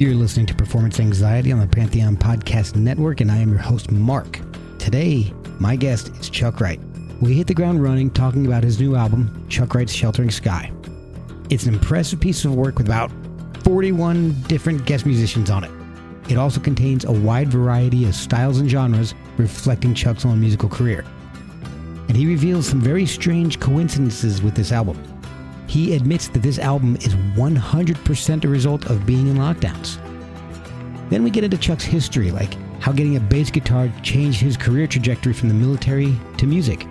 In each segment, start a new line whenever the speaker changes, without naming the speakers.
You're listening to Performance Anxiety on the Pantheon Podcast Network, and I am your host, Mark. Today, my guest is Chuck Wright. We hit the ground running talking about his new album, Chuck Wright's Sheltering Sky. It's an impressive piece of work with about 41 different guest musicians on it. It also contains a wide variety of styles and genres reflecting Chuck's own musical career. And he reveals some very strange coincidences with this album. He admits that this album is 100% a result of being in lockdowns. Then we get into Chuck's history, like how getting a bass guitar changed his career trajectory from the military to music.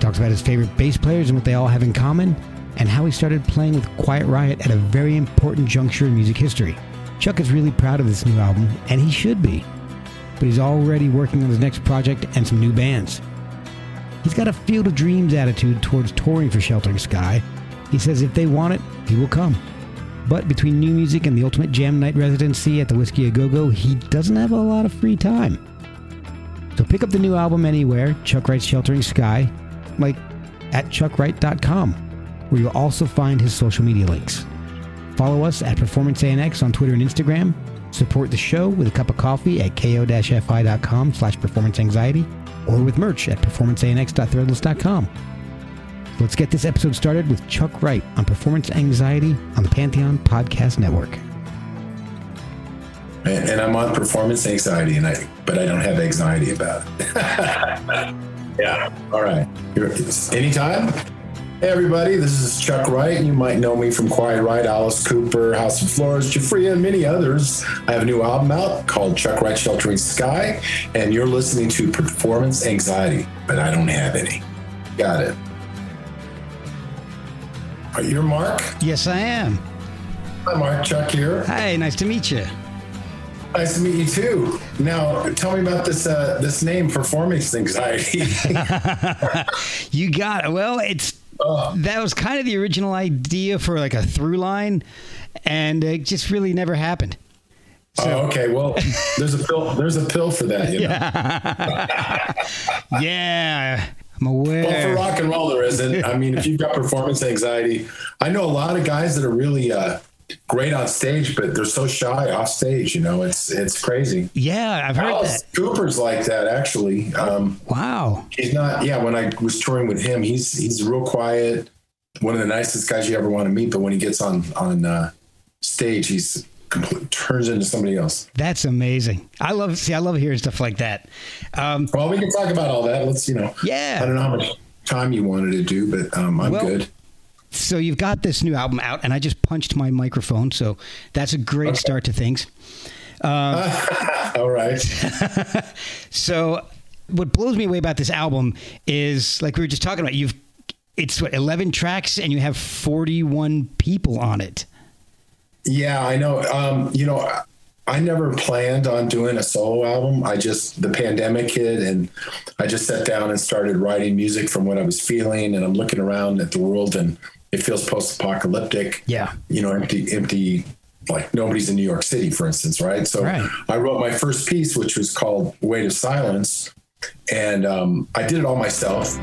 Talks about his favorite bass players and what they all have in common, and how he started playing with Quiet Riot at a very important juncture in music history. Chuck is really proud of this new album, and he should be. But he's already working on his next project and some new bands. He's got a field of dreams attitude towards touring for Sheltering Sky, he says if they want it, he will come. But between new music and the Ultimate Jam Night residency at the Whisky A Go Go, he doesn't have a lot of free time. So pick up the new album anywhere, Chuck Wright's Sheltering Sky, like at chuckwright.com, where you'll also find his social media links. Follow us at Performance ANX on Twitter and Instagram. Support the show with a cup of coffee at ko-fi.com slash performance anxiety or with merch at performanceanx.threadless.com. Let's get this episode started with Chuck Wright on performance anxiety on the Pantheon Podcast Network.
And, and I'm on performance anxiety, and I but I don't have anxiety about it. yeah. All right. You're, anytime. Hey everybody, this is Chuck Wright. You might know me from Quiet Riot, Alice Cooper, House of Lords, Giuffria, and many others. I have a new album out called Chuck Wright Sheltering Sky, and you're listening to Performance Anxiety, but I don't have any. Got it. Are you Mark?
Yes, I am.
Hi, Mark. Chuck here.
Hi, nice to meet you.
Nice to meet you too. Now, tell me about this uh, this name, performance anxiety.
you got it. Well, it's uh, that was kind of the original idea for like a through line, and it just really never happened.
So, oh, okay. Well, there's a pill. There's a pill for that. You know?
yeah. yeah. I'm aware.
Well, for rock and roll, there isn't. I mean, if you've got performance anxiety, I know a lot of guys that are really uh, great on stage, but they're so shy off stage. You know, it's it's crazy.
Yeah, I've heard Alice
that. Cooper's like that actually. Um,
wow.
He's not. Yeah, when I was touring with him, he's he's real quiet. One of the nicest guys you ever want to meet. But when he gets on on uh, stage, he's turns into somebody else.
That's amazing. I love see. I love hearing stuff like that.
Um, well, we can talk about all that. Let's you know.
Yeah.
I don't know how much time you wanted to do, but um, I'm well, good.
So you've got this new album out, and I just punched my microphone, so that's a great okay. start to things.
Um, all right.
so what blows me away about this album is like we were just talking about. You've it's what 11 tracks, and you have 41 people on it.
Yeah, I know. Um, you know, I never planned on doing a solo album. I just the pandemic hit, and I just sat down and started writing music from what I was feeling. And I'm looking around at the world, and it feels post-apocalyptic.
Yeah,
you know, empty, empty. Like nobody's in New York City, for instance, right? So right. I wrote my first piece, which was called "Weight of Silence," and um, I did it all myself.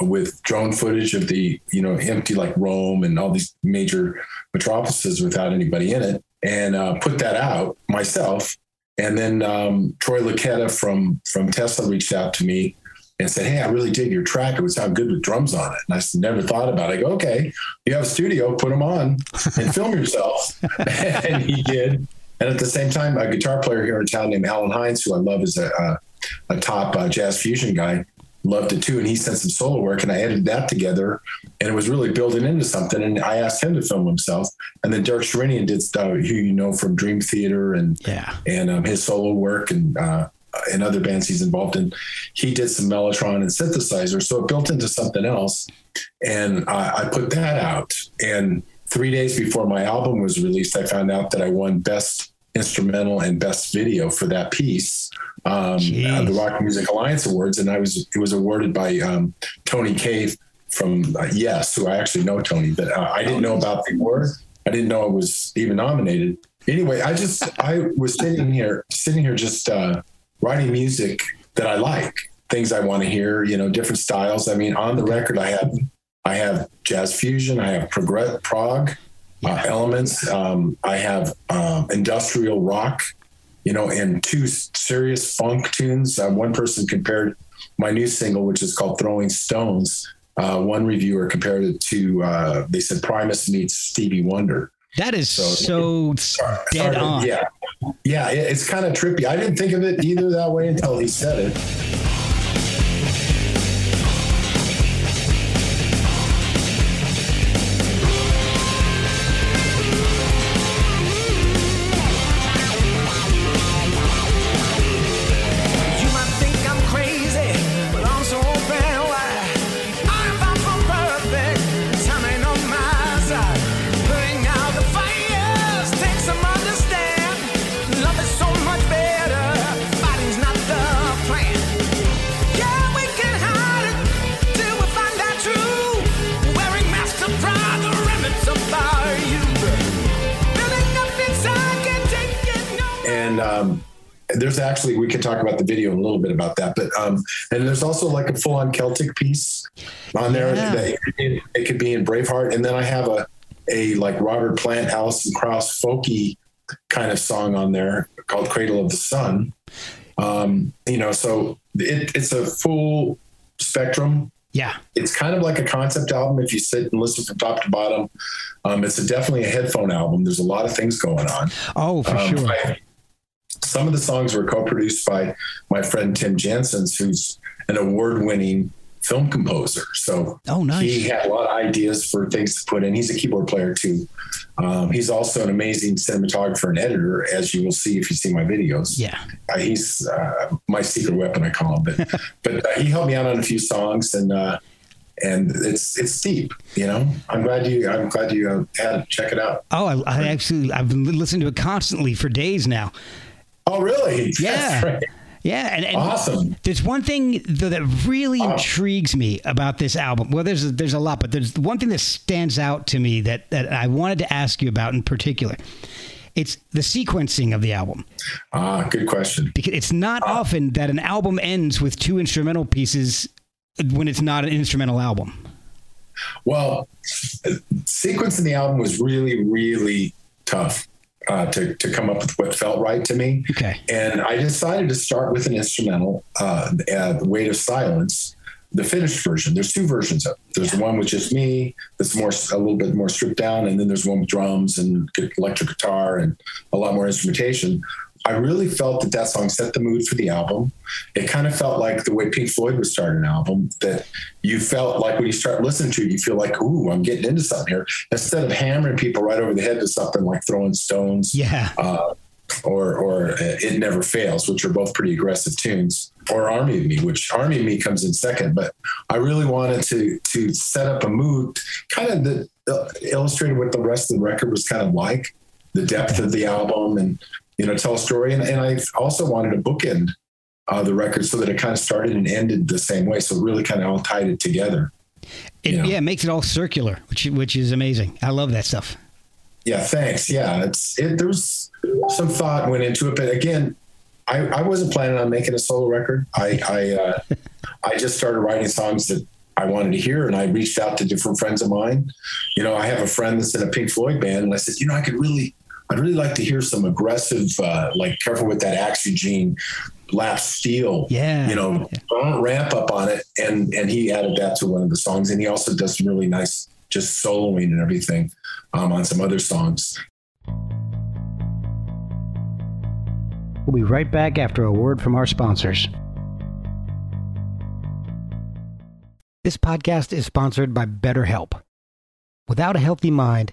With drone footage of the you know empty like Rome and all these major metropolises without anybody in it, and uh, put that out myself. And then um, Troy Luccketta from from Tesla reached out to me and said, "Hey, I really dig your track. It would sound good with drums on it." And I never thought about it. I go, "Okay, you have a studio, put them on and film yourself." and he did. And at the same time, a guitar player here in town named Allen Hinds, who I love, is a, a, a top uh, jazz fusion guy loved it too. And he sent some solo work and I edited that together and it was really building into something. And I asked him to film himself. And then Derek Sherinian did stuff who you know from Dream Theater and,
yeah,
and um, his solo work and, uh, and other bands he's involved in. He did some Mellotron and synthesizer. So it built into something else. And I, I put that out. And three days before my album was released, I found out that I won best instrumental and best video for that piece, um, uh, the Rock Music Alliance Awards, and I was it was awarded by um, Tony Kaye from uh, Yes, who I actually know Tony, but uh, I didn't know about the award. I didn't know it was even nominated. Anyway, I just I was sitting here, sitting here, just uh, writing music that I like, things I want to hear, you know, different styles. I mean, on the record, I have I have jazz fusion, I have prog, prog uh, elements, um, I have um, industrial rock, you know, and two serious funk tunes. Uh, one person compared my new single, which is called "Throwing Stones." Uh, one reviewer compared it to uh, they said Primus meets Stevie Wonder.
That is so, so dead on.
Yeah, yeah, it's kind of trippy. I didn't think of it either that way until he said it. Actually we could talk about the video a little bit about that, but um, and there's also like a full on Celtic piece on there yeah. that it could, be in Braveheart, and then I have a a like Robert Plant, Alison Krauss folky kind of song on there called Cradle of the Sun. Um, you know, so it, it's a full spectrum.
Yeah.
It's kind of like a concept album if you sit and listen from top to bottom. Um, it's a, definitely a headphone album. There's a lot of things going on.
Oh, for um, sure. I,
some of the songs were co-produced by my friend Tim Jensens, who's an award-winning film composer. So
oh, nice.
he had a lot of ideas for things to put in. He's a keyboard player too. Um, he's also an amazing cinematographer and editor, as you will see if you see my videos.
Yeah,
uh, he's uh, my secret weapon, I call him. But but uh, he helped me out on a few songs, and uh, and it's it's deep. You know, I'm glad you I'm glad you uh, had check it out.
Oh, I, I actually I've been listening to it constantly for days now.
Oh, really?
Yeah. Yeah, and, and,
awesome.
There's one thing though that really oh. intrigues me about this album. Well, there's a, there's a lot, but there's one thing that stands out to me that that I wanted to ask you about in particular. It's the sequencing of the album.
Ah, good question.
Because it's not ah. often that an album ends with two instrumental pieces when it's not an instrumental album.
Well, sequencing the album was really, really tough uh, to, to come up with what felt right to me.
Okay.
And I decided to start with an instrumental, uh, uh, Weight of Silence, the finished version. There's two versions of it. There's yeah. one with just me that's more a little bit more stripped down, and then there's one with drums and electric guitar and a lot more instrumentation. I really felt that that song set the mood for the album. It kind of felt like the way Pink Floyd would start an album that you felt like when you start listening to it, you feel like, ooh, I'm getting into something here. Instead of hammering people right over the head with something like throwing stones.
Yeah.
Uh, or, or uh, It Never Fails, which are both pretty aggressive tunes, or Army of Me, which Army of Me comes in second. But I really wanted to to set up a mood, kind of that uh, illustrated what the rest of the record was kind of like, the depth of the album and you know, tell a story. And, and I also wanted to bookend uh, the record so that it kind of started and ended the same way. So it really kind of all tied it together.
It, you know? Yeah, it makes it all circular, which which is amazing. I love that stuff.
Yeah, thanks. Yeah, it's it. There was some thought went into it, but again, I, I wasn't planning on making a solo record. I I, uh, I just started writing songs that I wanted to hear, and I reached out to different friends of mine. You know, I have a friend that's in a Pink Floyd band, and I said, you know, I could really I'd really like to hear some aggressive, uh, like careful with that Axe Eugene lap steel.
Yeah.
You know,
yeah.
ramp up on it. And and he added that to one of the songs. And he also does some really nice just soloing and everything um, on some other songs.
We'll be right back after a word from our sponsors. This podcast is sponsored by BetterHelp. Without a healthy mind,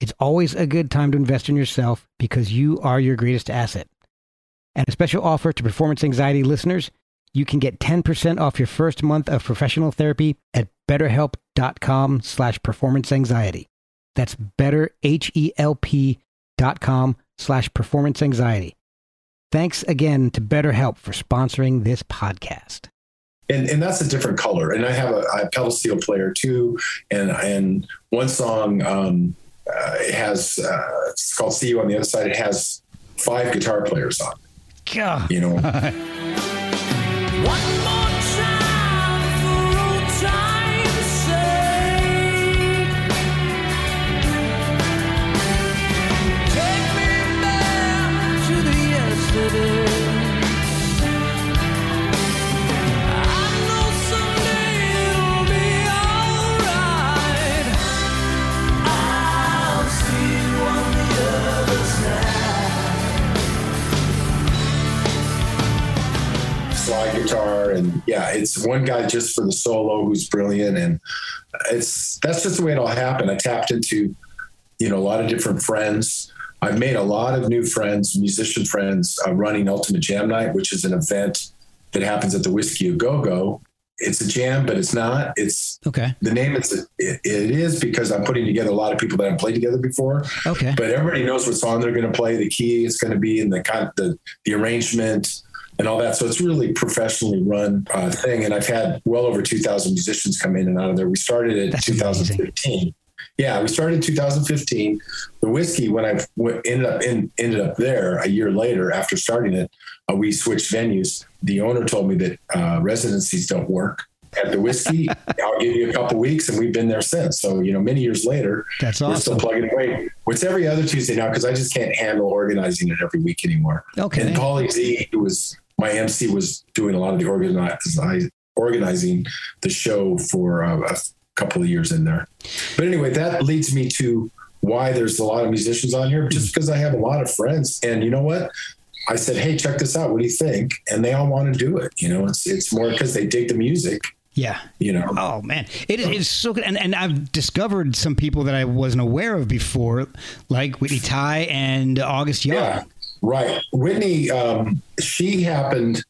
It's always a good time to invest in yourself because you are your greatest asset. And a special offer to performance anxiety listeners you can get 10% off your first month of professional therapy at betterhelp.com slash performance anxiety. That's betterhelp.com slash performance anxiety. Thanks again to BetterHelp for sponsoring this podcast.
And, and that's a different color. And I have a, a pedal steel player too. And, and one song um, uh, has, uh, it's called See You on the Other Side. It has five guitar players on.
God.
You know, slide guitar and yeah it's one guy just for the solo who's brilliant and it's that's just the way it all happened. I tapped into you know a lot of different friends. I've made a lot of new friends musician friends uh, running ultimate jam night which is an event that happens at the whiskey a go-go it's a jam but it's not. It's
Okay.
the name it's it, it is because i'm putting together a lot of people that haven't played together before.
Okay.
but everybody knows what song they're going to play, the key it's going to be, and the kind, the the arrangement and all that. So it's really professionally run uh, thing. And I've had well over two thousand musicians come in and out of there. We started in
That's
2015. Yeah, we started in 2015. The whiskey, when I ended up in ended up there a year later after starting it, uh, we switched venues. The owner told me that uh, residencies don't work at the whiskey. I'll give you a couple weeks, and we've been there since. So you know, many years later,
That's
we're still
awesome.
plugging away. It's every other Tuesday now because I just can't handle organizing it every week anymore.
Okay.
And Paulie Z, who was my MC, was doing a lot of the organize, organizing the show for uh, a couple of years in there. But anyway, that leads me to why there's a lot of musicians on here, just because I have a lot of friends. And you know what? I said, hey, check this out. What do you think? And they all want to do it. You know, it's it's more because they dig the music.
Yeah.
You know,
Oh man, it is it's so good, and and I've discovered some people that I wasn't aware of before, like Whitney Tai and August Young.
Yeah, right. Whitney, um, she happened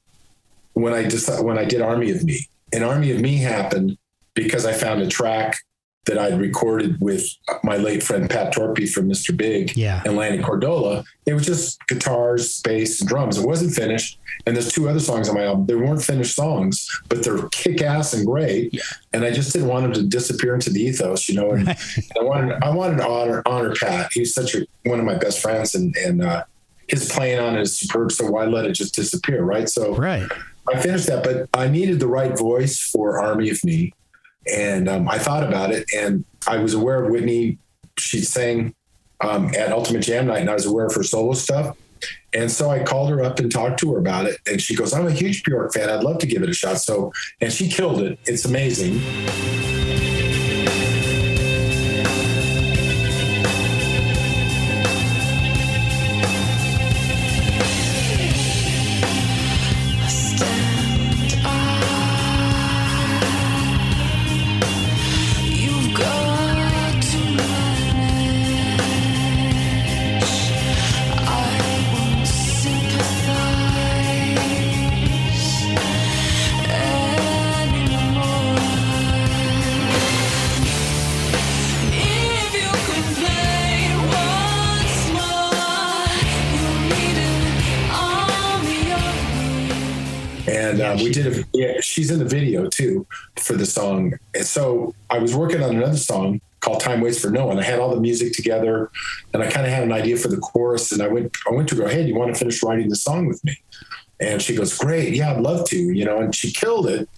when I decided when I did Army of Me, and Army of Me happened because I found a track that I'd recorded with my late friend Pat Torpey from Mr. Big
Yeah.
and Lanny Cordola. It was just guitars, bass, and drums. It wasn't finished. And there's two other songs on my album. They weren't finished songs, but they're kick ass and great.
Yeah.
And I just didn't want them to disappear into the ethos, you know. And I wanted I wanted to honor honor Pat. He's such a one of my best friends, and and uh, his playing on it is superb. So why let it just disappear, right? So
Right.
I finished that, but I needed the right voice for Army of Me. And um, I thought about it, and I was aware of Whitney. She sang um, at Ultimate Jam Night, and I was aware of her solo stuff. And so I called her up and talked to her about it. And she goes, I'm a huge Bjork fan. I'd love to give it a shot. So, and she killed it. It's amazing. She's in the video too for the song. And so I was working on another song called Time Waits for No One. I had all the music together and I kind of had an idea for the chorus. And I went, I went to go, hey, do you want to finish writing the song with me? And she goes, great. Yeah, I'd love to, you know, and she killed it.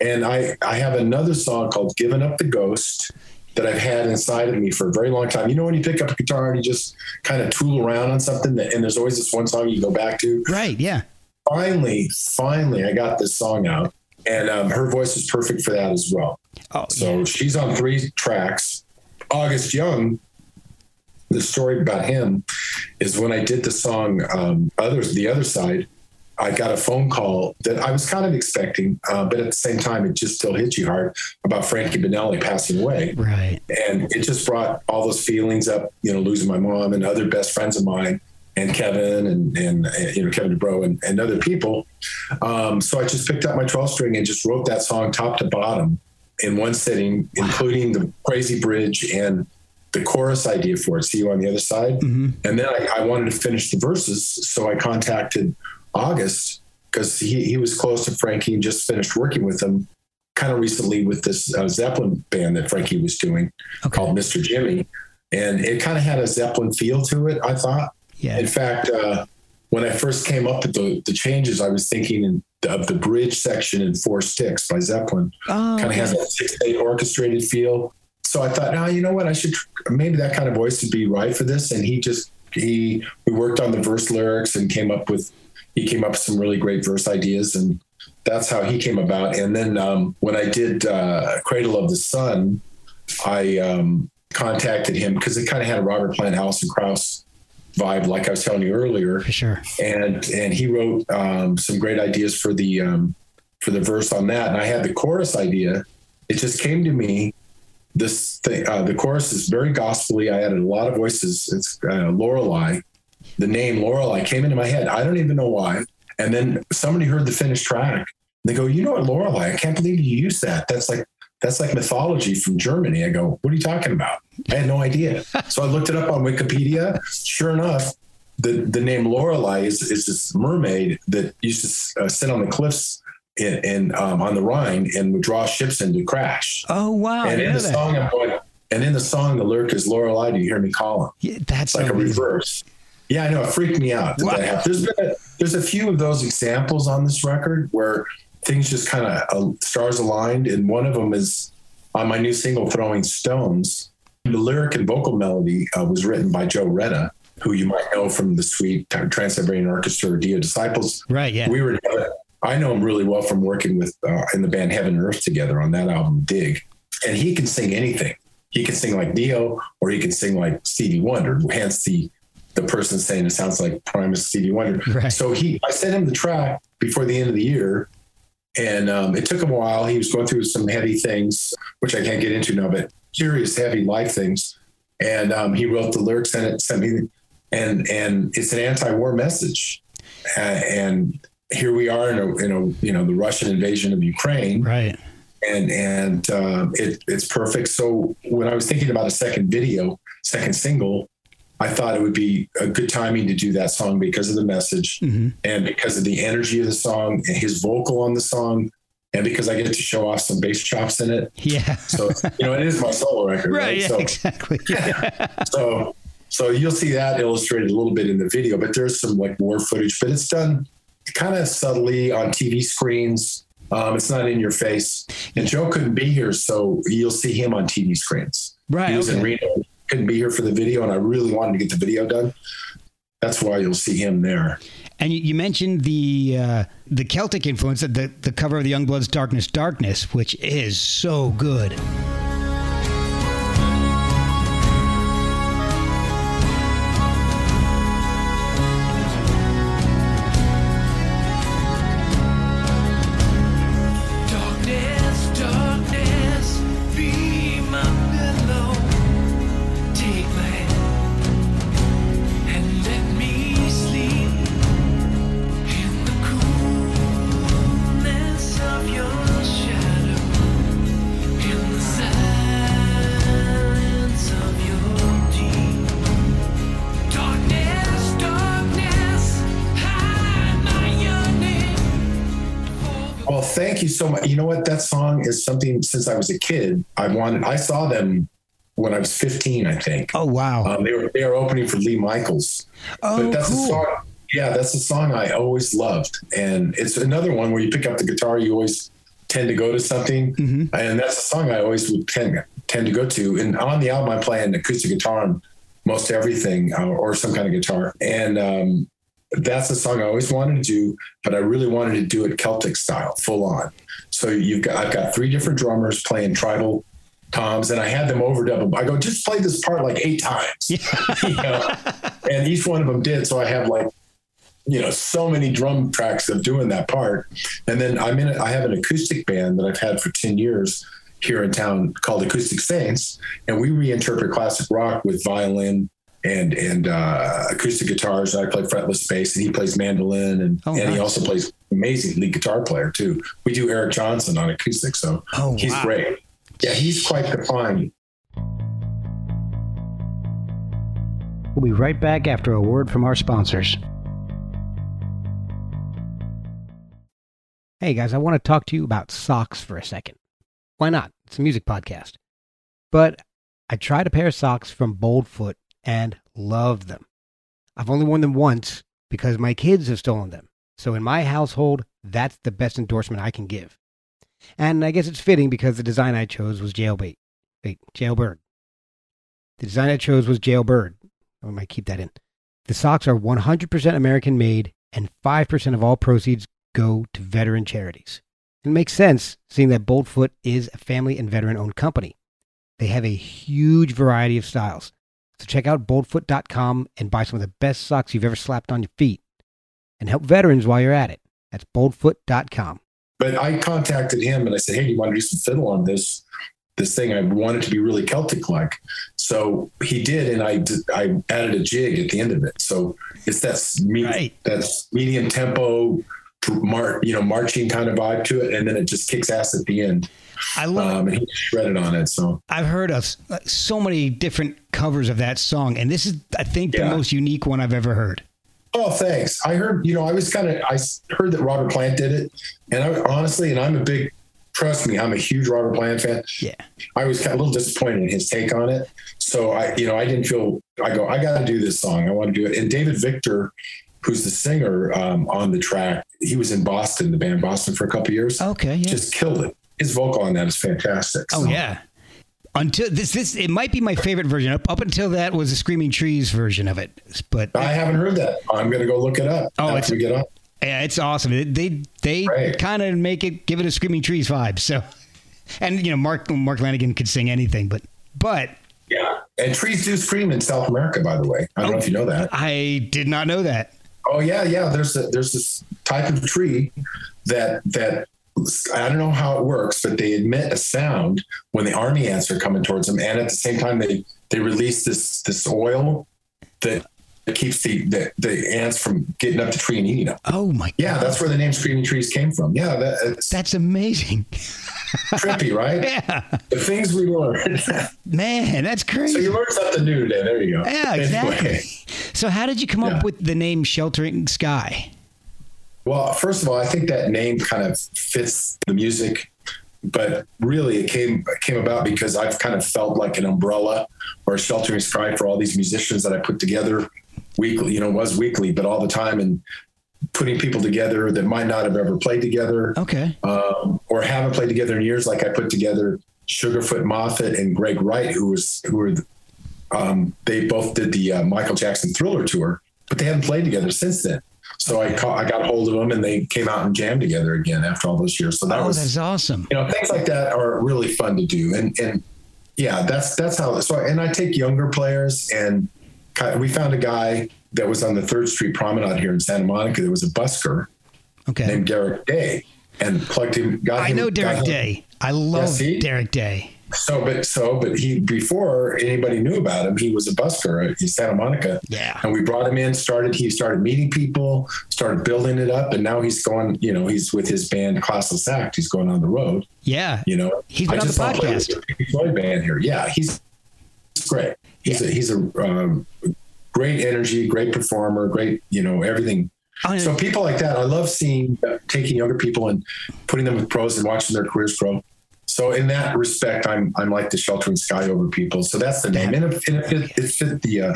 And I, I have another song called Giving Up the Ghost that I've had inside of me for a very long time. You know, when you pick up a guitar and you just kind of tool around on something that, and there's always this one song you go back to.
Right. Yeah.
Finally, finally, I got this song out and um, her voice is perfect for that as well.
Oh,
So she's on three tracks. August Young, the story about him is when I did the song um, "Others," the other side. I got a phone call that I was kind of expecting, uh, but at the same time, it just still hit you hard about Frankie Banali passing away,
right.
and it just brought all those feelings up. You know, losing my mom and other best friends of mine, and Kevin and and, and you know Kevin DuBrow and, and other people. Um, so I just picked up my 12 string and just wrote that song top to bottom in one sitting, including the crazy bridge and the chorus idea for it. See you on the other side.
hmm
And then I, I wanted to finish the verses. So I contacted August because he, he was close to Frankie and just finished working with him kind of recently with this uh, Zeppelin band that Frankie was doing
Okay.
called Mr. Jimmy. And it kind of had a Zeppelin feel to it, I thought.
Yeah.
In fact, uh, when I first came up with the, the changes, I was thinking in, of the bridge section in Four Sticks by Zeppelin.
Oh,
Kind of has that six eight orchestrated feel. So I thought, no, you know what? I should maybe that kind of voice would be right for this. And he just he we worked on the verse lyrics and came up with he came up with some really great verse ideas and that's how he came about. And then um, when I did uh, Cradle of the Sun, I um, contacted him because it kind of had a Robert Plant, Alison Krauss vibe, like I was telling you earlier
for sure.
and and he wrote um, some great ideas for the um, for the verse on that. And I had the chorus idea. It just came to me. This thing, uh, the chorus is very gospelly. I added a lot of voices. It's uh, Lorelei. The name Lorelei came into my head. I don't even know why. And then somebody heard the finished track. They go, you know what, Lorelei? I can't believe you used that. That's like that's like mythology from Germany. I go, what are you talking about? I had no idea. so I looked it up on Wikipedia. Sure enough, the the name Lorelei is is this mermaid that used to uh, sit on the cliffs in, in um, on the Rhine and would draw ships into crash.
Oh wow.
And in the
that.
song, I'm going, and in the song, the lyric is Lorelei. Do you hear me calling?
Yeah, that's
It's like a reverse. Yeah, I know. It freaked me out.
Wow.
There's been a, there's a few of those examples on this record where things just kind of uh, stars aligned, and one of them is on my new single "Throwing Stones." The lyric and vocal melody uh, was written by Joe Retta, who you might know from the Sweet Trans-Siberian Orchestra or Dio Disciples.
Right. Yeah.
We were. I know him really well from working with uh, in the band Heaven and Earth together on that album Dig, and he can sing anything. He can sing like Dio, or he can sing like Stevie Wonder. Hence the the person saying it sounds like Primus Stevie Wonder.
Right.
So he, I sent him the track before the end of the year, and um, it took him a while. He was going through some heavy things, which I can't get into now, but serious heavy life things. And um, he wrote the lyrics and it sent me, and and it's an anti-war message. Uh, and here we are in a, in a you know the Russian invasion of Ukraine,
Right.
and and um, it, it's perfect. So when I was thinking about a second video, second single, I thought it would be a good timing to do that song because of the message
hmm
and because of the energy of the song and his vocal on the song, and because I get to show off some bass chops in it.
Yeah.
So you know it is my solo record, right?
right. Yeah.
So
Exactly.
so so you'll see that illustrated a little bit in the video, but there's some like war footage, but it's done kind of subtly on TV screens. Um, it's not in your face. And Joe couldn't be here, so you'll see him on TV screens.
right.
He was in Reno, couldn't be here for the video, and I really wanted to get the video done. That's why you'll see him there.
And you, mentioned the uh, the Celtic influence, the the cover of the Youngbloods' "Darkness, Darkness," which is so good.
So much. You know what? That song is something since I was a kid. I wanted. I saw them when I was 15, I think.
Oh wow.
Um, they were they were opening for Lee Michaels.
oh
but that's a song. Yeah, that's a song I always loved, and it's another one where you pick up the guitar, you always tend to go to something,
Mhm.
and that's a song I always would tend tend to go to. And on the album, I play an acoustic guitar on most everything, uh, or some kind of guitar, and um, that's a song I always wanted to do, but I really wanted to do it Celtic style, full on. So you've got I've got three different drummers playing tribal toms, and I had them overdub. I go, just play this part like eight times, you know? and each one of them did. So I have like you know so many drum tracks of doing that part and then i'm in a, i have an acoustic band that i've had for 10 years here in town called acoustic saints and we reinterpret classic rock with violin and and uh, acoustic guitars i play fretless bass and he plays mandolin and,
Oh,
and he also plays amazing lead guitar player too we do eric johnson on acoustic so
Oh,
he's
wow.
great yeah he's quite the fine
We'll be right back after a word from our sponsors. Hey guys, I want to talk to you about socks for a second. Why not? It's a music podcast. But I tried a pair of socks from Boldfoot and love them. I've only worn them once because my kids have stolen them. So in my household, that's the best endorsement I can give. And I guess it's fitting because the design I chose was jailbait. Wait, jailbird. The design I chose was jailbird. I might keep that in. The socks are 100% American made, and 5% of all proceeds go to veteran charities. It makes sense, seeing that Boldfoot is a family and veteran owned company. They have a huge variety of styles. So check out boldfoot.com and buy some of the best socks you've ever slapped on your feet. And help veterans while you're at it. That's boldfoot.com.
but I contacted him and I said, "Hey, do you want to do some fiddle on this this thing? I want it to be really Celtic like." So he did, and I did, I added a jig at the end of it. So it's that me,
Right.
that's medium tempo, mar, you know, marching kind of vibe to it, and then it just kicks ass at the end.
I love
Um, and he shredded on it. So
I've heard of so many different covers of that song, and this is, I think, the most unique one I've ever heard.
Oh, thanks. I heard, you know, I was kind of, I heard that Robert Plant did it. And I honestly, and I'm a big, trust me, I'm a huge Robert Plant fan.
Yeah.
I was kind of a little disappointed in his take on it. So I, you know, I didn't feel, I go, I got to do this song. I want to do it. And David Victor, who's the singer um, on the track, he was in Boston, the band Boston for a couple years,
Okay. Yeah.
just killed it. His vocal on that is fantastic.
oh yeah. Until this, this it might be my favorite version. Up up until that was the Screaming Trees version of it, but
I haven't heard that. I'm to go look it up
Oh, it's-
we get up.
yeah, it's awesome. They they, they
Right.
kind of make it give it a Screaming Trees vibe. So, and you know Mark Mark Lanegan could sing anything, but but
Yeah. And trees do scream in South America, by the way. I don't know if you know that.
Oh, I did not know that.
Oh yeah, yeah. There's a, there's this type of tree that that I don't know how it works, but they emit a sound when the army ants are coming towards them, and at the same time they they release this this oil that keeps the the, the ants from getting up the tree and eating them.
Oh my
Yeah,
god,
that's where the name screaming trees came from. Yeah, that,
that's amazing.
trippy, right?
Yeah,
The things we learn.
man, that's crazy.
so you learn something new today. There you go.
yeah, exactly.
Anyway.
So, how did you come up with the name Sheltering Sky?
Well, first of all, I think that name kind of fits the music, but really it came it came about because I've kind of felt like an umbrella or a sheltering sky for all these musicians that I put together weekly. You know, was weekly, but all the time, and putting people together that might not have ever played together
Okay.
um, or haven't played together in years. Like I put together Sugarfoot Moffett and Greg Wright, who was who were um, they both did the uh, Michael Jackson Thriller tour, but they haven't played together since then. So I caught, I got a hold of them and they came out and jammed together again after all those years. So that
Oh,
was
that's awesome.
you know things like that are really fun to do and and yeah that's that's how so and i take younger players and we found a guy that was on the third street promenade here in santa monica There was a busker
Okay.
named derek day and plugged him got
I
him-
know Derek Day. I love? Derek Day.
So but so but he before anybody knew about him he was a busker in santa monica
Yeah.
and we brought him in started he started meeting people started building it up and now he's going you know he's with his band classless act he's going on the road
Yeah.
You know,
He's been
I
on the
just
podcast.
with the Pink Floyd band here. Yeah, he's, he's great. He's a, he's a um, great energy, great performer, great you know everything.
Oh,
So people like that, I love seeing uh, taking younger people and putting them with pros and watching their careers grow. So in that respect, I'm I'm like the sheltering sky over people. So that's the name, and it, and it, fit, it fit the uh,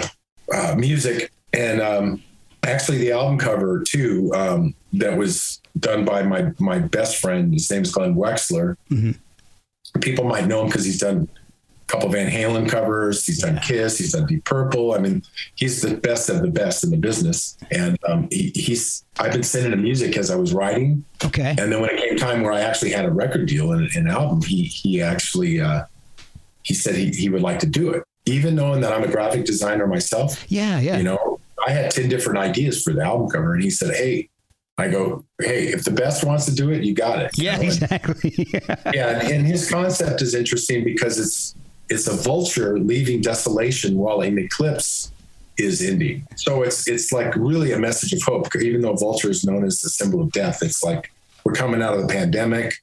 uh, music and um, actually the album cover too. Um, that was done by my my best friend. His name's Glen Wexler.
Mhm.
People might know him because he's done couple Van Halen covers. He's done Kiss. He's done Deep Purple. I mean, he's the best of the best in the business. And um, he, he's I've been sending him music as I was writing.
Okay.
And then when it came time where I actually had a record deal and an album, he he actually uh, he said he, he would like to do it, even knowing that I'm a graphic designer myself.
Yeah, yeah.
You know, I had ten different ideas for the album cover, and he said, "Hey." I go, hey, if the best wants to do it, you got it. you
yeah,
know?
Exactly.
yeah, and, and his concept is interesting because it's it's a vulture leaving desolation while an eclipse is ending. So it's it's like really a message of hope. Even though vulture is known as the symbol of death, it's like we're coming out of the pandemic.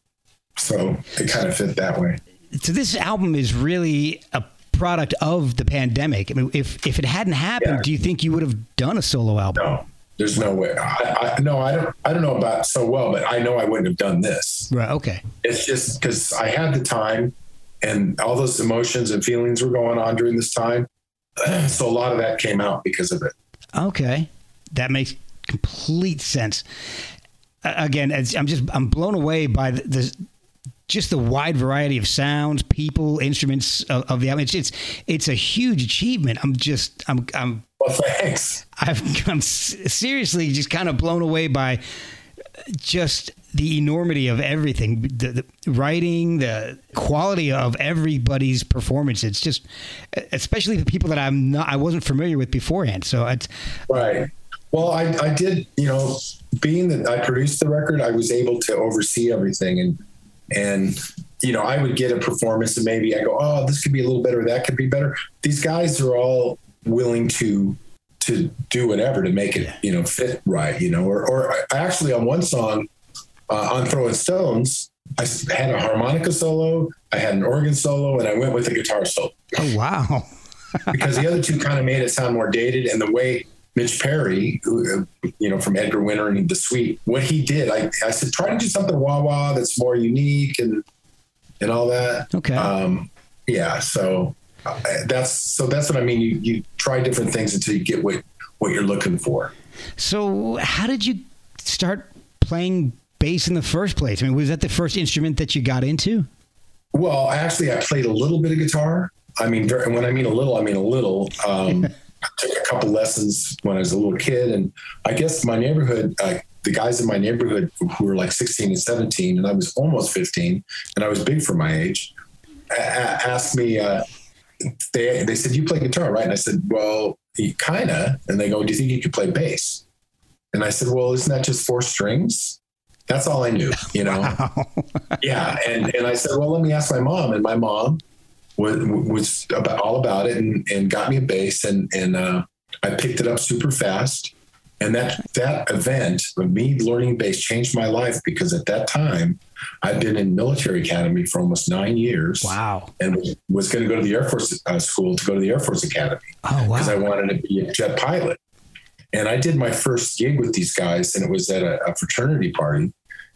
So it kind of fit that way.
so this album is really a product of the pandemic. I mean, if if it hadn't happened,
Yeah.
do you think you would have done a solo album?
No, there's no way. I, I no, I don't. I don't know about so well, but I know I wouldn't have done this.
Right. Okay.
It's just because I had the time, and all those emotions and feelings were going on during this time. So a lot of that came out because of it.
Okay, that makes complete sense. Again, I'm just I'm blown away by the, the just the wide variety of sounds, people, instruments of, of the album. It's, it's it's a huge achievement. I'm just I'm I'm
Well, thanks.
I've, I'm seriously just kind of blown away by just the enormity of everything the, the writing the quality of everybody's performance it's just especially the people that i'm not i wasn't familiar with beforehand so it's
Right. Well, I, I did, you know, being that I produced the record, I was able to oversee everything and, and, you know, I would get a performance and maybe I go, oh, this could be a little better. That could be better. These guys are all willing to, to do whatever to make it, you know, fit right, you know, or, or I- actually on one song, uh, on Throwing Stones, i had a harmonica solo, I had an organ solo, and I went with a guitar solo
oh wow
because the other two kind of made it sound more dated. And the way Mitch Perry, who, you know, from Edgar Winter and The Sweet, what he did, I, I said, try to do something wah wah that's more unique and and all that.
Okay.
Um, yeah. So that's so that's what I mean. You you try different things until you get what what you're looking for.
so how did you start playing bass in the first place i mean was that the first instrument that you got into
Well, actually, I played a little bit of guitar. I mean, very, when I mean a little, I mean a little. Um, I took a couple lessons when I was a little kid, and I guess my neighborhood, uh, the guys in my neighborhood who were like 16 and 17, and I was almost 15, and I was big for my age, a- asked me. Uh, they they said you play guitar, right? And I said, well, kind of. And they go, do you think you could play bass? And I said, well, isn't that just four strings? That's all I knew, you know yeah and and i said well let me ask my mom and my mom was, was about all about it and, and got me a bass and and uh, i picked it up super fast and that that event of me learning bass changed my life because at that time i'd been in military academy for almost nine years
wow
and was, going to go to the air force uh, school to go to the air force academy
oh
because I wanted to be a jet pilot. And I did my first gig with these guys, and it was at a, a fraternity party.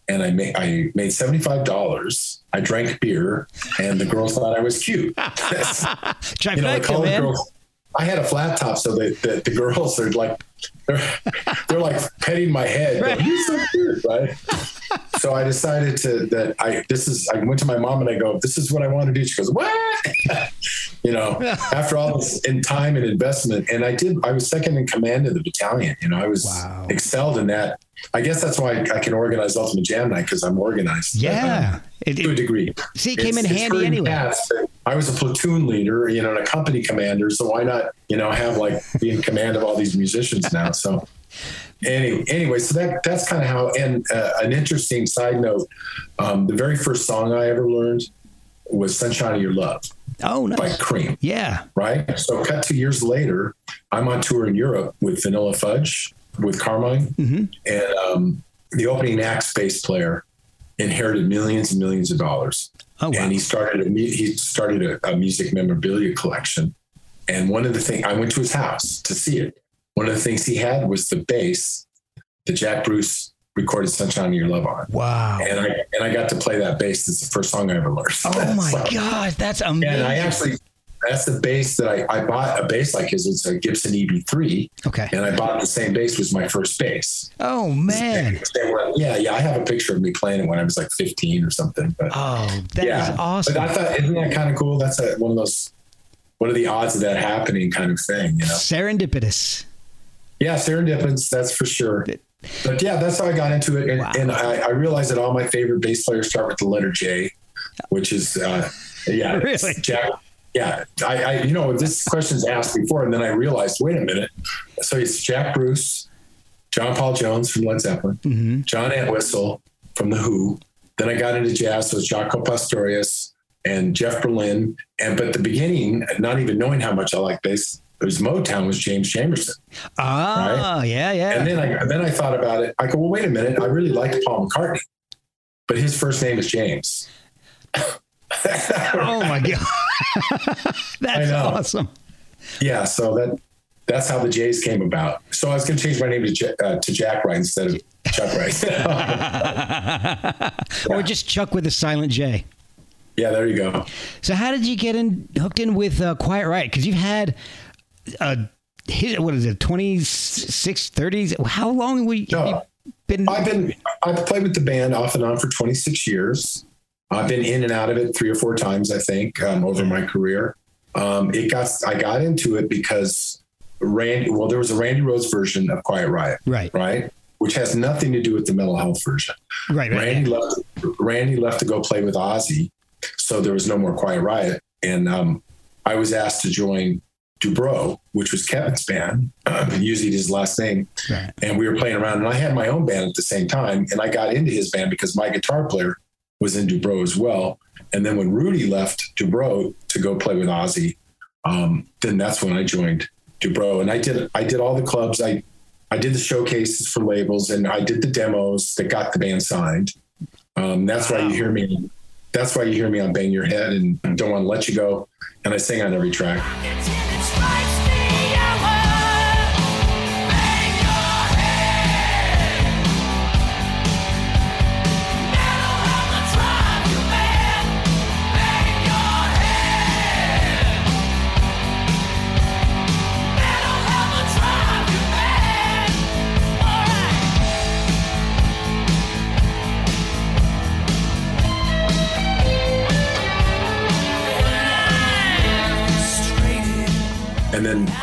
And I made I made seventy five dollars. I drank beer, and the girls thought I was cute. you know, the college girls. I had a flat top, so the, the, the girls are like they're, they're like petting my head. going, You're so cute, right? So I decided to that I this is I went to my mom and I go, this is what I want to do. She goes, what? you know, after all this in time and investment, and I did. I was second in command of the battalion. You know, I was
Wow.
excelled in that. I guess that's why I can organize Ultimate Jam Night because I'm organized.
yeah um, it,
to a degree.
see it came in
It's-
handy anyway
but I was a platoon leader, you know, and a company commander. So why not, you know, have like be in command of all these musicians now? So anyway, anyway, so that that's kind of how. And uh, an interesting side note: um, the very first song I ever learned was "Sunshine of Your Love"
oh
by Cream.
yeah
Right. So cut two years later, I'm on tour in Europe with Vanilla Fudge with Carmine,
Mhm.
and um, the opening act bass player inherited millions and millions of dollars
oh wow
and he started a he started a, a music memorabilia collection. And one of the things I went to his house to see it. One of the things he had was the bass, the Jack Bruce recorded "Sunshine of Your Love" on.
Wow.
And I and I got to play that bass. It's the first song I ever learned.
Oh my
So-
gosh, that's amazing.
And I actually, that's the bass that I, I bought a bass like his. It's a Gibson EB3,
okay.
and I bought the same bass was my first bass.
Oh man.
They were- Yeah, yeah. I have a picture of me playing it when I was like 15 or something. But
Oh, that is
yeah,
awesome.
But I thought, isn't that kind of cool? That's a, one of those. What are the odds of that happening? Kind of thing, you know.
Serendipitous.
Yeah, serendipitous, that's for sure. But yeah, that's how I got into it, and,
Wow.
and I, I realized that all my favorite bass players start with the letter J, which is uh, yeah,
Really?
Jack. Yeah, I, I you know this question's asked before, and then I realized, wait a minute. So it's Jack Bruce, John Paul Jones from Led Zeppelin,
hmm
John Entwistle from The Who. Then I got into jazz, so it's Jaco Pastorius and Jeff Berlin. And but the beginning, not even knowing how much I like bass, it was Motown was James Jamerson.
Ah, yeah, yeah.
And then I then I thought about it. I go, well, wait a minute. I really liked Paul McCartney, but his first name is James.
oh my god. that's awesome.
yeah. So that that's how the J's came about. So I was going to change my name to J- uh, to Jack Wright instead of Chuck Wright.
Or just Chuck with a silent J.
yeah, there you go.
So how did you get in hooked in with uh, Quiet Riot? Because you've had a hit. What is it? 26, 30s? How long we
No.
have you been?
I've been I've played with the band off and on for 26 years. I've been in and out of it three or four times, I think, um, over my career. Um, it got I got into it because Randy. Well, there was a Randy Rhoads version of Quiet Riot,
right,
right? Which has nothing to do with the mental health version.
right, right.
Randy left. Randy left to go play with Ozzy, so there was no more Quiet Riot, and um, I was asked to join DuBrow, which was Kevin's band, using his last name,
right.
and we were playing around. And I had my own band at the same time, and I got into his band because my guitar player was in DuBrow as well. And then when Rudy left DuBrow to go play with Ozzy, um, then that's when I joined DuBrow, and I did I did all the clubs. I I did the showcases for labels, and I did the demos that got the band signed. Um, that's why you hear me. That's why you hear me on "Bang Your Head" and "Don't Want to Let You Go," and I sing on every track.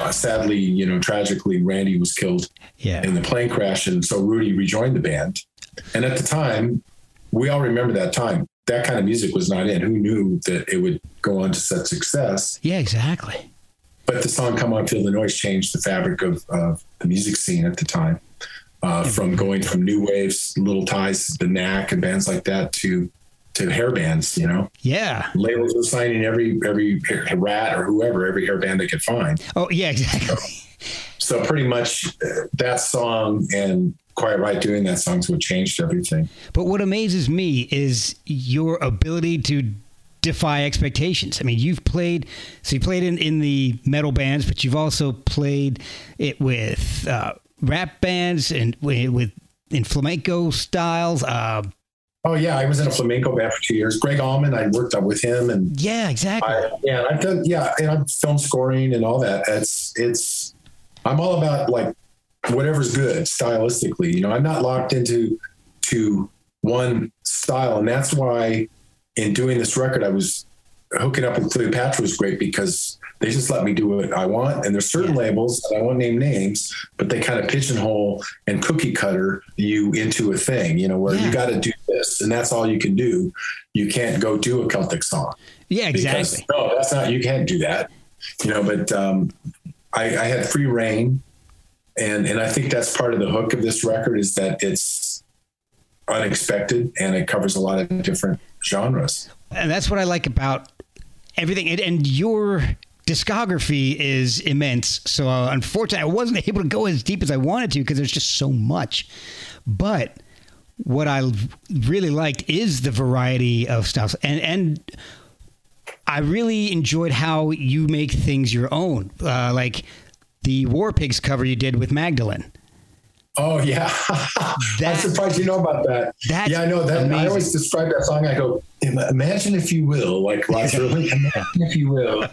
Uh, sadly, you know, tragically, Randy was killed
Yeah.
in the plane crash, and so Rudy rejoined the band. And at the time, we all remember that time. That kind of music was not in. Who knew that it would go on to such success?
Yeah, exactly.
But the song "Come On, Feel the Noise" changed the fabric of, of the music scene at the time, uh, from going from new waves, Little Ties, the Knack, and bands like that to to hair bands. You know,
Yeah.
labels were signing every every rat or whoever, every hair band they could find.
Oh, yeah, exactly.
So pretty much uh, that song and Quiet Riot doing that song's what changed everything.
But what amazes me is your ability to defy expectations. I mean, you've played, so you played in, in the metal bands, but you've also played it with uh, rap bands and with, with in flamenco styles. Uh,
Oh yeah, I was in a flamenco band for two years. Gregg Allman, I worked up with him, and
yeah, exactly.
I, yeah, I've done yeah, and I'm film scoring and all that. It's it's I'm all about like whatever's good stylistically. You know, I'm not locked into to one style, and that's why in doing this record, I was hooking up with Cleopatra was great because they just let me do what I want. And there's certain labels, I won't name names, but they kind of pigeonhole and cookie cutter you into a thing, you know, where
Yeah.
you got to do this and that's all you can do. You can't go do a Celtic song.
yeah,
Because,
exactly.
no, that's not, you can't do that, you know, but um, I, I had free reign. And, and I think that's part of the hook of this record is that it's unexpected and it covers a lot of different genres.
And that's what I like about everything. And, and your discography is immense. So uh, unfortunately, I wasn't able to go as deep as I wanted to because there's just so much. But what I really liked is the variety of styles, and and I really enjoyed how you make things your own, uh, like the War Pigs cover you did with Magdallan.
Oh yeah,
That-
I'm surprised you know about that.
That's
yeah, I know that. I always describe that song. I go, imagine if you will, like Rod Serling, imagine if you will,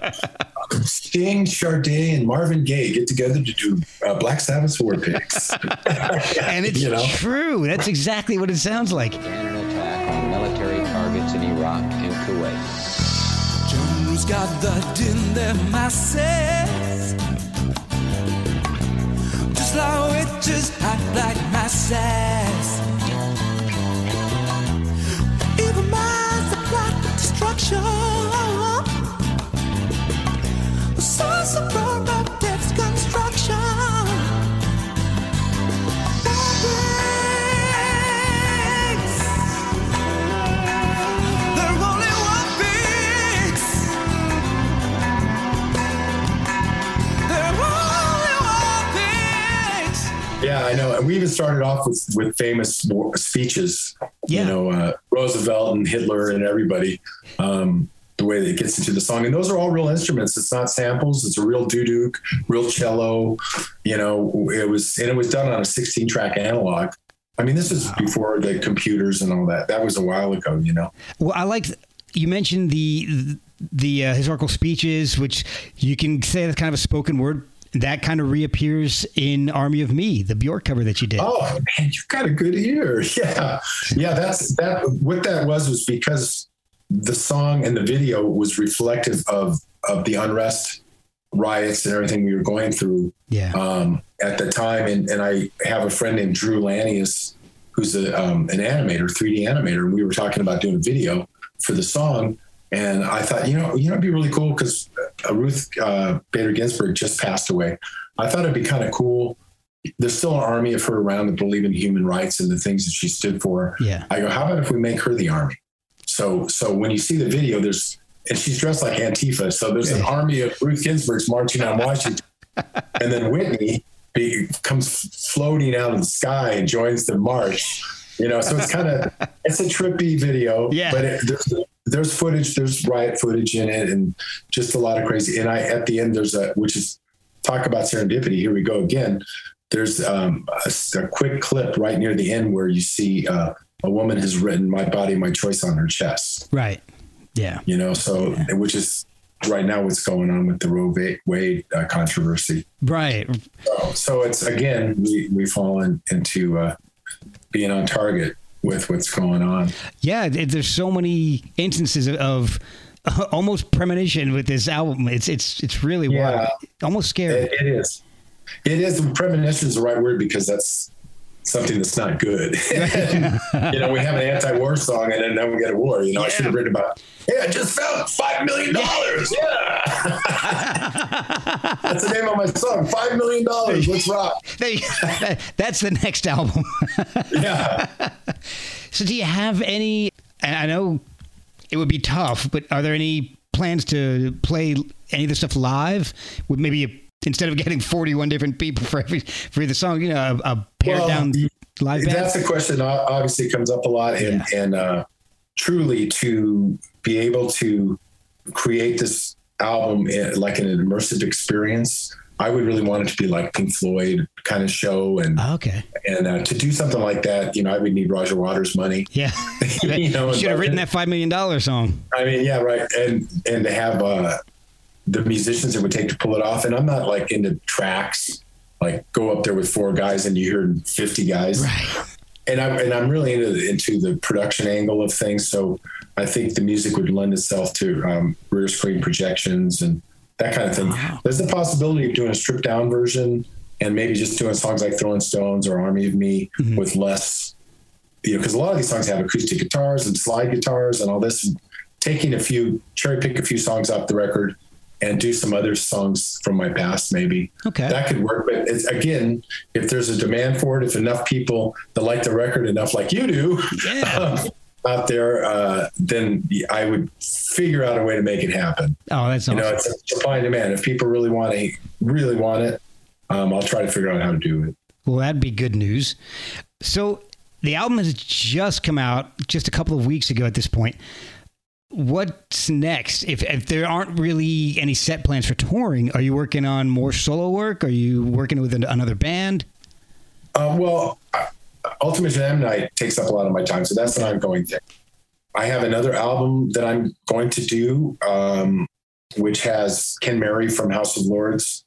Sting, Sade, and Marvin Gaye get together to do uh, Black Sabbath War Pigs.
And it's
you know,
true. That's exactly what it sounds like.
began an attack on military targets in Iraq and Kuwait.
Jones gathered in their masses, like witches act like masses. Evil minds that plot destruction, source of corruptive
I know. And we even started off with with famous speeches.
Yeah.
You know, uh, Roosevelt and Hitler and everybody. Um, the way that it gets into the song, and those are all real instruments. It's not samples. It's a real duduk, real cello. You know, it was and it was done on a 16 track analog. I mean, this is before the computers and all that. That was a while ago. You know.
Well, I like you mentioned the the uh, historical speeches, which you can say that's kind of a spoken word. That kind of reappears in Army of Me, the Bjork cover that you did.
Oh man, you've got a good ear. Yeah, yeah. That's that. What that was was because the song and the video was reflective of of the unrest, riots, and everything we were going through
Yeah.
um, at the time. And and I have a friend named Drew Lanius, who's a, um, an animator, 3D animator, and we were talking about doing a video for the song. And I thought, you know, you know, it'd be really cool because uh, Ruth uh, Bader Ginsburg just passed away. I thought it'd be kind of cool. There's still an army of her around that believe in human rights and the things that she stood for.
Yeah.
I go, how about if we make her the army? So, so when you see the video, there's and she's dressed like Antifa. So there's an army of Ruth Ginsburg's marching on Washington, and then Whitney be, comes floating out of the sky and joins the march. You know, so it's kind of it's a trippy video.
Yeah.
But it, there's there's footage, there's riot footage in it, and just a lot of crazy. And I at the end there's a which is talk about serendipity. Here we go again. There's um, a, a quick clip right near the end where you see uh, a woman has written "My Body, My Choice" on her chest.
Right. Yeah.
You know, so which is right now what's going on with the Roe v. Wade uh, controversy.
Right.
So, so it's again we we fall in, into uh, being on target with what's going on.
Yeah. There's so many instances of almost premonition with this album. It's it's it's really
Yeah.
wild. Almost scary.
It, it is. It is. Premonition is the right word because that's something that's not good. you know, we have an anti-war song and then now we get a war. You know, I should have written about. Hey, I just found five million dollars. Yeah, that's the name of my song. Five million dollars. Let's rock.
There you- That's the next album.
Yeah.
So, do you have any? And I know it would be tough, but are there any plans to play any of the stuff live? With maybe a, instead of getting forty-one different people for every for the song, you know, a, a pared
Well,
down live band.
That's a question that obviously comes up a lot, and and uh, truly to be able to create this album like an immersive experience, I would really want it to be like Pink Floyd kind of show, and
okay.
and uh, to do something like that, you know, I would need Roger Waters' money.
Yeah.
You know,
should have written that five million dollar song.
I mean, yeah, right, and and to have uh, the musicians it would take to pull it off, and I'm not like into tracks. Like go up there with four guys and you hear 50 guys
Right.
and I'm and I'm really into the, into the production angle of things. So I think the music would lend itself to um, rear screen projections and that kind of thing. There's the possibility of doing a stripped down version and maybe just doing songs like Throwing Stones or Army of Me with less, you know, because a lot of these songs have acoustic guitars and slide guitars and all this. And taking a few cherry pick a few songs off the record and do some other songs from my past maybe
Okay.
that could work. But it's, again, if there's a demand for it, if enough people that like the record enough, like you do,
Yeah.
out there, uh, then I would figure out a way to make it happen.
Oh, that's
You know, it's a supply and demand. If people really want to, really want it, um, I'll try to figure out how to do it.
Well, that'd be good news. So the album has just come out just a couple of weeks ago at this point. What's next? If, if there aren't really any set plans for touring, are you working on more solo work? Are you working with an, another band?
Uh, well, Ultimate Jam Night takes up a lot of my time, so that's an ongoing thing. I have another album that I'm going to do, um, which has Ken Mary from House of Lords,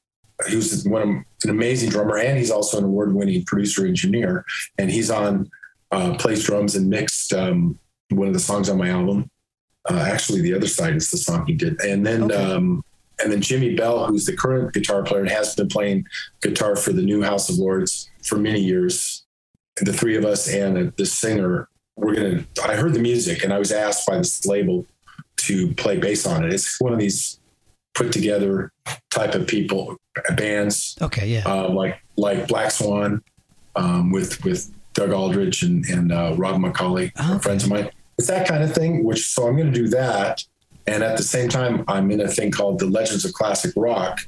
who's one of, an amazing drummer, and he's also an award-winning producer engineer, and he's on uh, plays drums and mixed um, one of the songs on my album. Uh, actually, the other side is the song he did, and then
Okay.
um, and then Jimmy Bell, who's the current guitar player and has been playing guitar for the new House of Lords for many years. The three of us and the singer, we're gonna. I heard the music and I was asked by this label to play bass on it. It's one of these put together type of people bands
Okay, yeah.
uh, like like Black Swan um, with with Doug Aldrich and and uh, Rob McAuley,
Okay.
friends of mine. It's that kind of thing. Which so I'm going to do that, and at the same time I'm in a thing called the Legends of Classic Rock,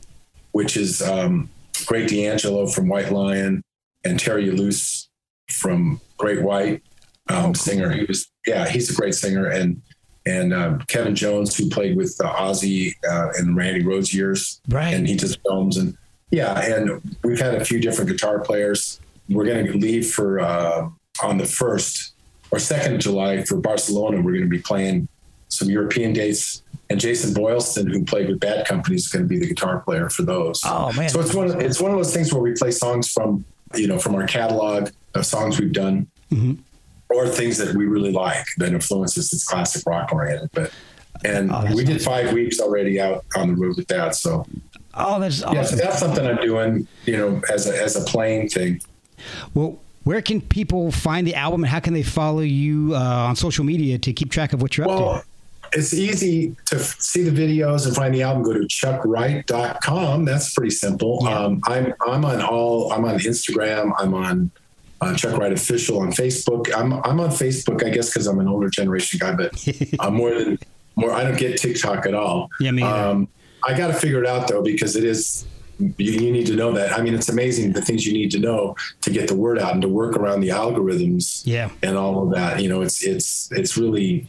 which is um, Greg D'Angelo from White Lion and Terry Ilous from Great White um, singer. He was yeah, he's a great singer and. And um, Kevin Jones, who played with uh, Ozzy uh, in Randy Rhoads years,
right.
and he does films and yeah and we've had a few different guitar players we're going to leave for uh, on the first or second of july for barcelona we're going to be playing some european dates and jason boylston who played with bad company is going to be the guitar player for those
oh man.
so it's one of, it's one of those things where we play songs from you know from our catalog of songs we've done
Mhm.
or things that we really like that influences it's classic rock oriented but and
Oh,
we did
awesome.
five weeks already out on the road with that so
oh, that's awesome.
yeah, so that's something I'm doing, you know, as a as a playing thing.
Well, where can people find the album and how can they follow you uh, on social media to keep track of what you're up
Well, it's easy to f- see the videos and find the album. Go to chuckwright.com. That's pretty simple.
Yeah.
Um, I'm I'm on all. I'm on Instagram. I'm on uh, Chuck Wright official on Facebook. I'm I'm on Facebook, I guess, because I'm an older generation guy, but? I'm more than more. I don't get TikTok at all.
Yeah, me.
Um, I got to figure it out though because it is. You, you need to know that. I mean, it's amazing the things you need to know to get the word out and to work around the algorithms
yeah,
and all of that. You know, it's it's it's really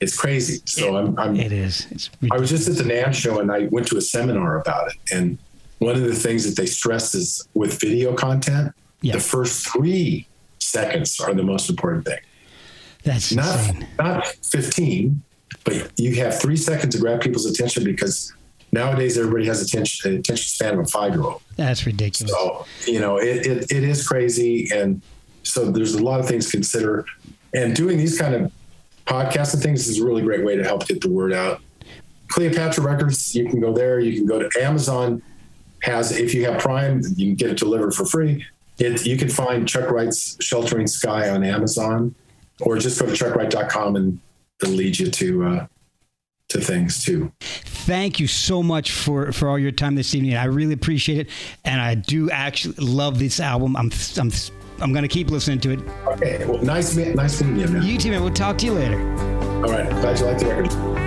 it's crazy. So I'm, I'm
it is. It's
I was just at the NAMM show and I went to a seminar about it. And one of the things that they stress is with video content,
Yeah.
the first three seconds are the most important thing.
that's
Not
insane.
not 15, but you have three seconds to grab people's attention because nowadays everybody has attention attention span of a five year old.
That's ridiculous.
So, you know, it, it, it is crazy. And so there's a lot of things to consider. And doing these kind of podcasts and things is a really great way to help get the word out. Cleopatra Records, you can go there. You can go to Amazon. Has if you have Prime, you can get it delivered for free. It, you can find Chuck Wright's Sheltering Sky on Amazon, or just go to chuckwright.com and it'll lead you to uh, to things too.
Thank you so much for for all your time this evening. I really appreciate it, and I do actually love this album. I'm I'm I'm gonna keep listening to it.
Okay, well, nice nice meeting you, man.
You too, man. We'll talk to you later.
All right, glad you liked the record.